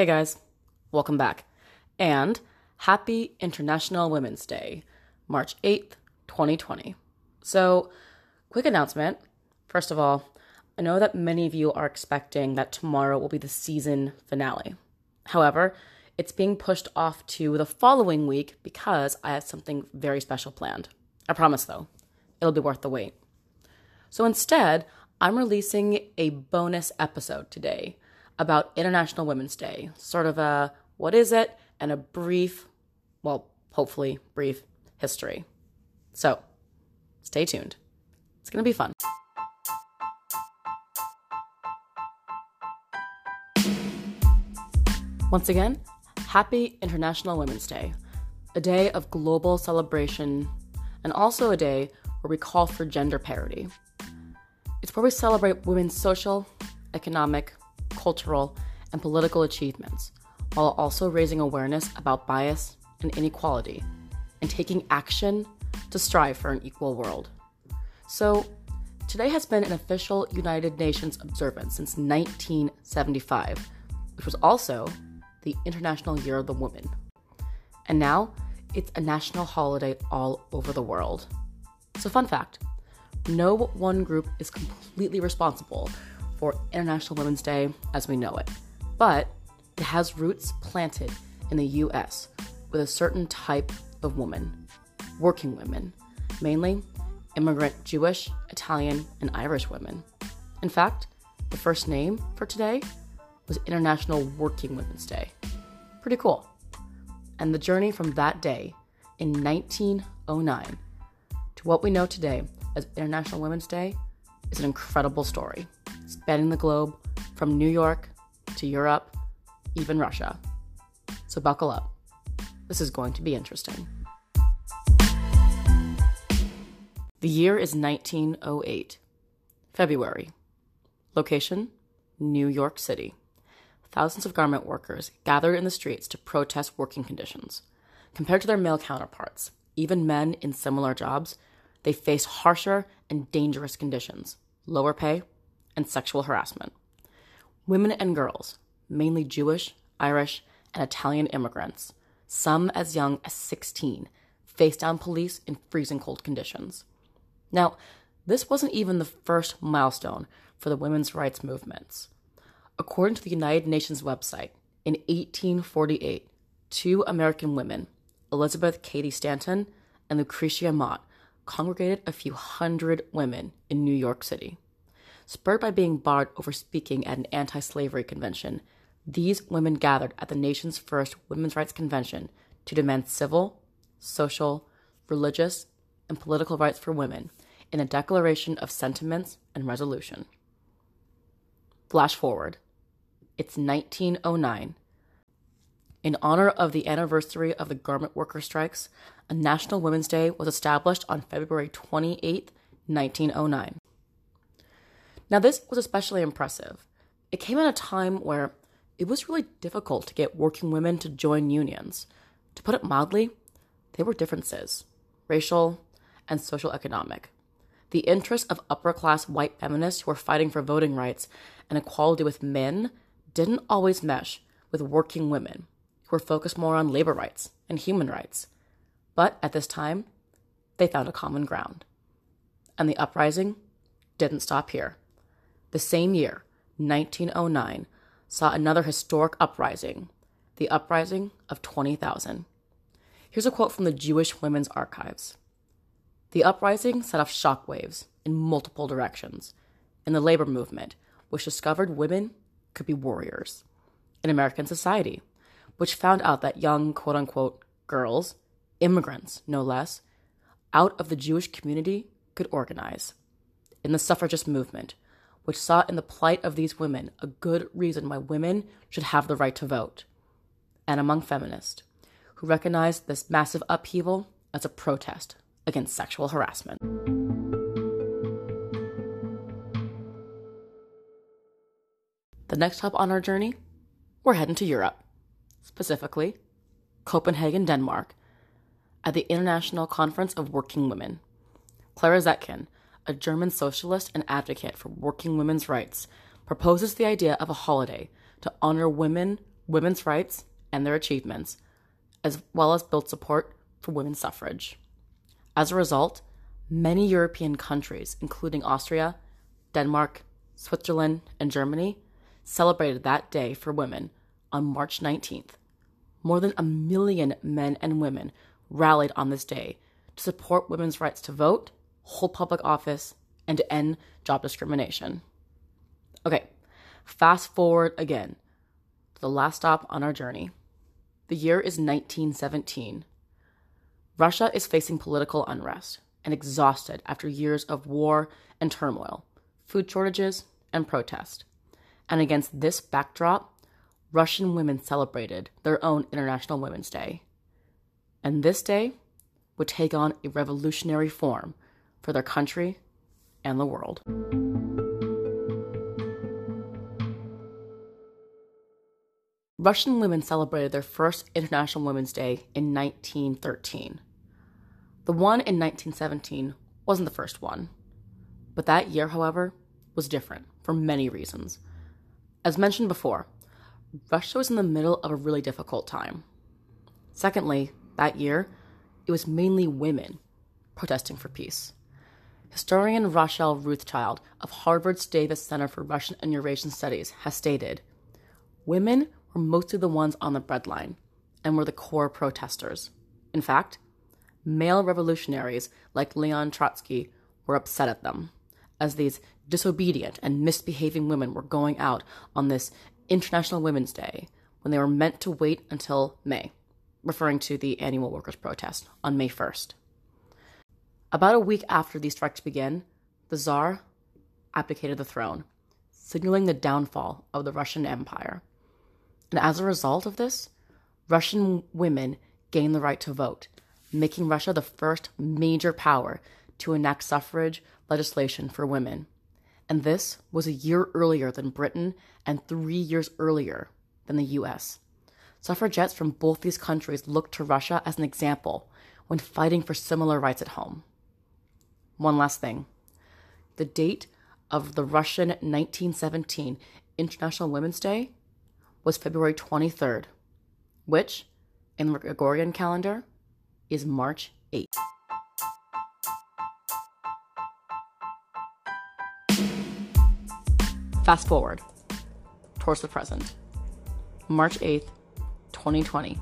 Hey guys, welcome back. And happy International Women's Day, March 8th, 2020. So, quick announcement. First of all, I know that many of you are expecting that tomorrow will be the season finale. However, it's being pushed off to the following week because I have something very special planned. I promise though, it'll be worth the wait. So instead, I'm releasing a bonus episode today about International Women's Day. Sort of a what is it and a brief, well, hopefully brief history. So stay tuned. It's going to be fun. Once again, happy International Women's Day, a day of global celebration and also a day where we call for gender parity. It's where we celebrate women's social, economic, cultural, and political achievements, while also raising awareness about bias and inequality, and taking action to strive for an equal world. So, today has been an official United Nations observance since 1975, which was also the International Year of the Woman. And now, it's a national holiday all over the world. So, fun fact no one group is completely responsible for International Women's Day as we know it, but it has roots planted in the US with a certain type of woman, working women, mainly immigrant Jewish, Italian, and Irish women. In fact, the first name for today was International Working Women's Day. Pretty cool. And the journey from that day in 1909 to what we know today as International Women's Day is an incredible story, spanning the globe from New York to Europe, even Russia. So buckle up. This is going to be interesting. The year is 1908, February. Location New York City. Thousands of garment workers gathered in the streets to protest working conditions. Compared to their male counterparts, even men in similar jobs they face harsher and dangerous conditions, lower pay, and sexual harassment. Women and girls, mainly Jewish, Irish, and Italian immigrants, some as young as 16, face down police in freezing cold conditions. Now, this wasn't even the first milestone for the women's rights movements. According to the United Nations website, in 1848, two American women, Elizabeth Cady Stanton and Lucretia Mott, congregated a few hundred women in New York City. Spurred by being barred over speaking at an anti slavery convention, these women gathered at the nation's first women's rights convention to demand civil, social, religious, and political rights for women in a declaration of sentiments and resolution. Flash forward. It's 1909, in honor of the anniversary of the garment worker strikes, a National Women's Day was established on February 28, 1909. Now, this was especially impressive. It came at a time where it was really difficult to get working women to join unions. To put it mildly, there were differences racial and social economic. The interests of upper class white feminists who were fighting for voting rights and equality with men didn't always mesh with working women who were focused more on labor rights and human rights. But at this time, they found a common ground. And the uprising didn't stop here. The same year, 1909, saw another historic uprising, the uprising of 20,000. Here's a quote from the Jewish Women's Archives The uprising set off shockwaves in multiple directions in the labor movement, which discovered women could be warriors. In American society, which found out that young quote unquote girls, immigrants no less, out of the Jewish community could organize. In the suffragist movement, which saw in the plight of these women a good reason why women should have the right to vote. And among feminists, who recognized this massive upheaval as a protest against sexual harassment. The next stop on our journey, we're heading to Europe specifically Copenhagen, Denmark, at the International Conference of Working Women. Clara Zetkin, a German socialist and advocate for working women's rights, proposes the idea of a holiday to honor women women's rights and their achievements, as well as build support for women's suffrage. As a result, many European countries, including Austria, Denmark, Switzerland, and Germany, celebrated that day for women on March 19th. More than a million men and women rallied on this day to support women's rights to vote, hold public office, and to end job discrimination. Okay, fast forward again to the last stop on our journey. The year is 1917. Russia is facing political unrest and exhausted after years of war and turmoil, food shortages, and protest. And against this backdrop, Russian women celebrated their own International Women's Day. And this day would take on a revolutionary form for their country and the world. Russian women celebrated their first International Women's Day in 1913. The one in 1917 wasn't the first one. But that year, however, was different for many reasons. As mentioned before, Russia was in the middle of a really difficult time. Secondly, that year, it was mainly women protesting for peace. Historian Rachel Rothschild of Harvard's Davis Center for Russian and Eurasian Studies has stated Women were mostly the ones on the breadline and were the core protesters. In fact, male revolutionaries like Leon Trotsky were upset at them, as these disobedient and misbehaving women were going out on this International Women's Day when they were meant to wait until May, referring to the annual workers' protest on May 1st. About a week after these strikes began, the Tsar abdicated the throne, signaling the downfall of the Russian Empire. And as a result of this, Russian women gained the right to vote, making Russia the first major power to enact suffrage legislation for women. And this was a year earlier than Britain and three years earlier than the US. Suffragettes from both these countries looked to Russia as an example when fighting for similar rights at home. One last thing the date of the Russian 1917 International Women's Day was February 23rd, which, in the Gregorian calendar, is March 8th. Fast forward towards the present. March 8th, 2020,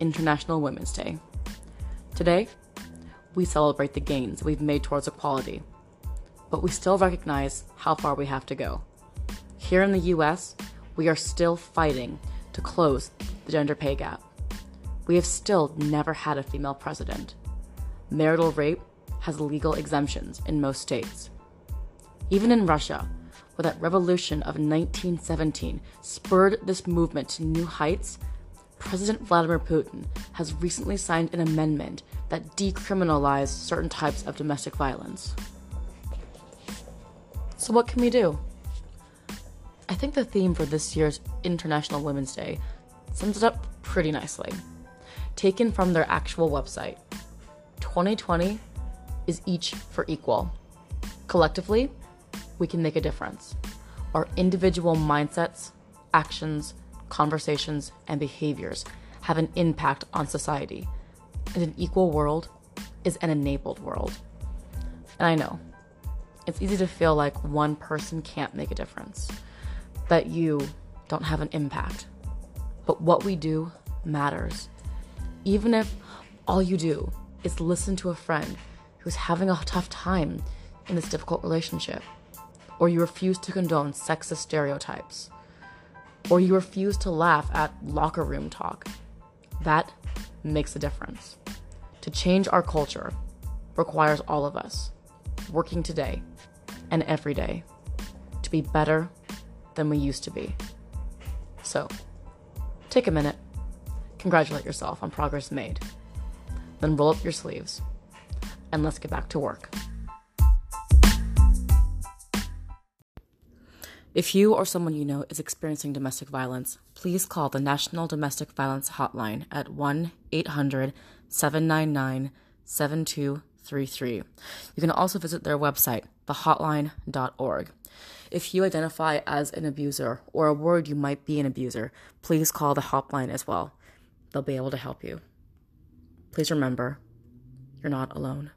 International Women's Day. Today, we celebrate the gains we've made towards equality, but we still recognize how far we have to go. Here in the US, we are still fighting to close the gender pay gap. We have still never had a female president. Marital rape has legal exemptions in most states. Even in Russia, where that revolution of 1917 spurred this movement to new heights, President Vladimir Putin has recently signed an amendment that decriminalized certain types of domestic violence. So, what can we do? I think the theme for this year's International Women's Day sums it up pretty nicely. Taken from their actual website 2020 is each for equal. Collectively, we can make a difference. Our individual mindsets, actions, conversations, and behaviors have an impact on society. And an equal world is an enabled world. And I know it's easy to feel like one person can't make a difference, that you don't have an impact. But what we do matters. Even if all you do is listen to a friend who's having a tough time in this difficult relationship, or you refuse to condone sexist stereotypes, or you refuse to laugh at locker room talk, that makes a difference. To change our culture requires all of us working today and every day to be better than we used to be. So, take a minute, congratulate yourself on progress made, then roll up your sleeves, and let's get back to work. If you or someone you know is experiencing domestic violence, please call the National Domestic Violence Hotline at 1 800 799 7233 You can also visit their website, thehotline.org. If you identify as an abuser or a worried you might be an abuser, please call the hotline as well. They'll be able to help you. Please remember, you're not alone.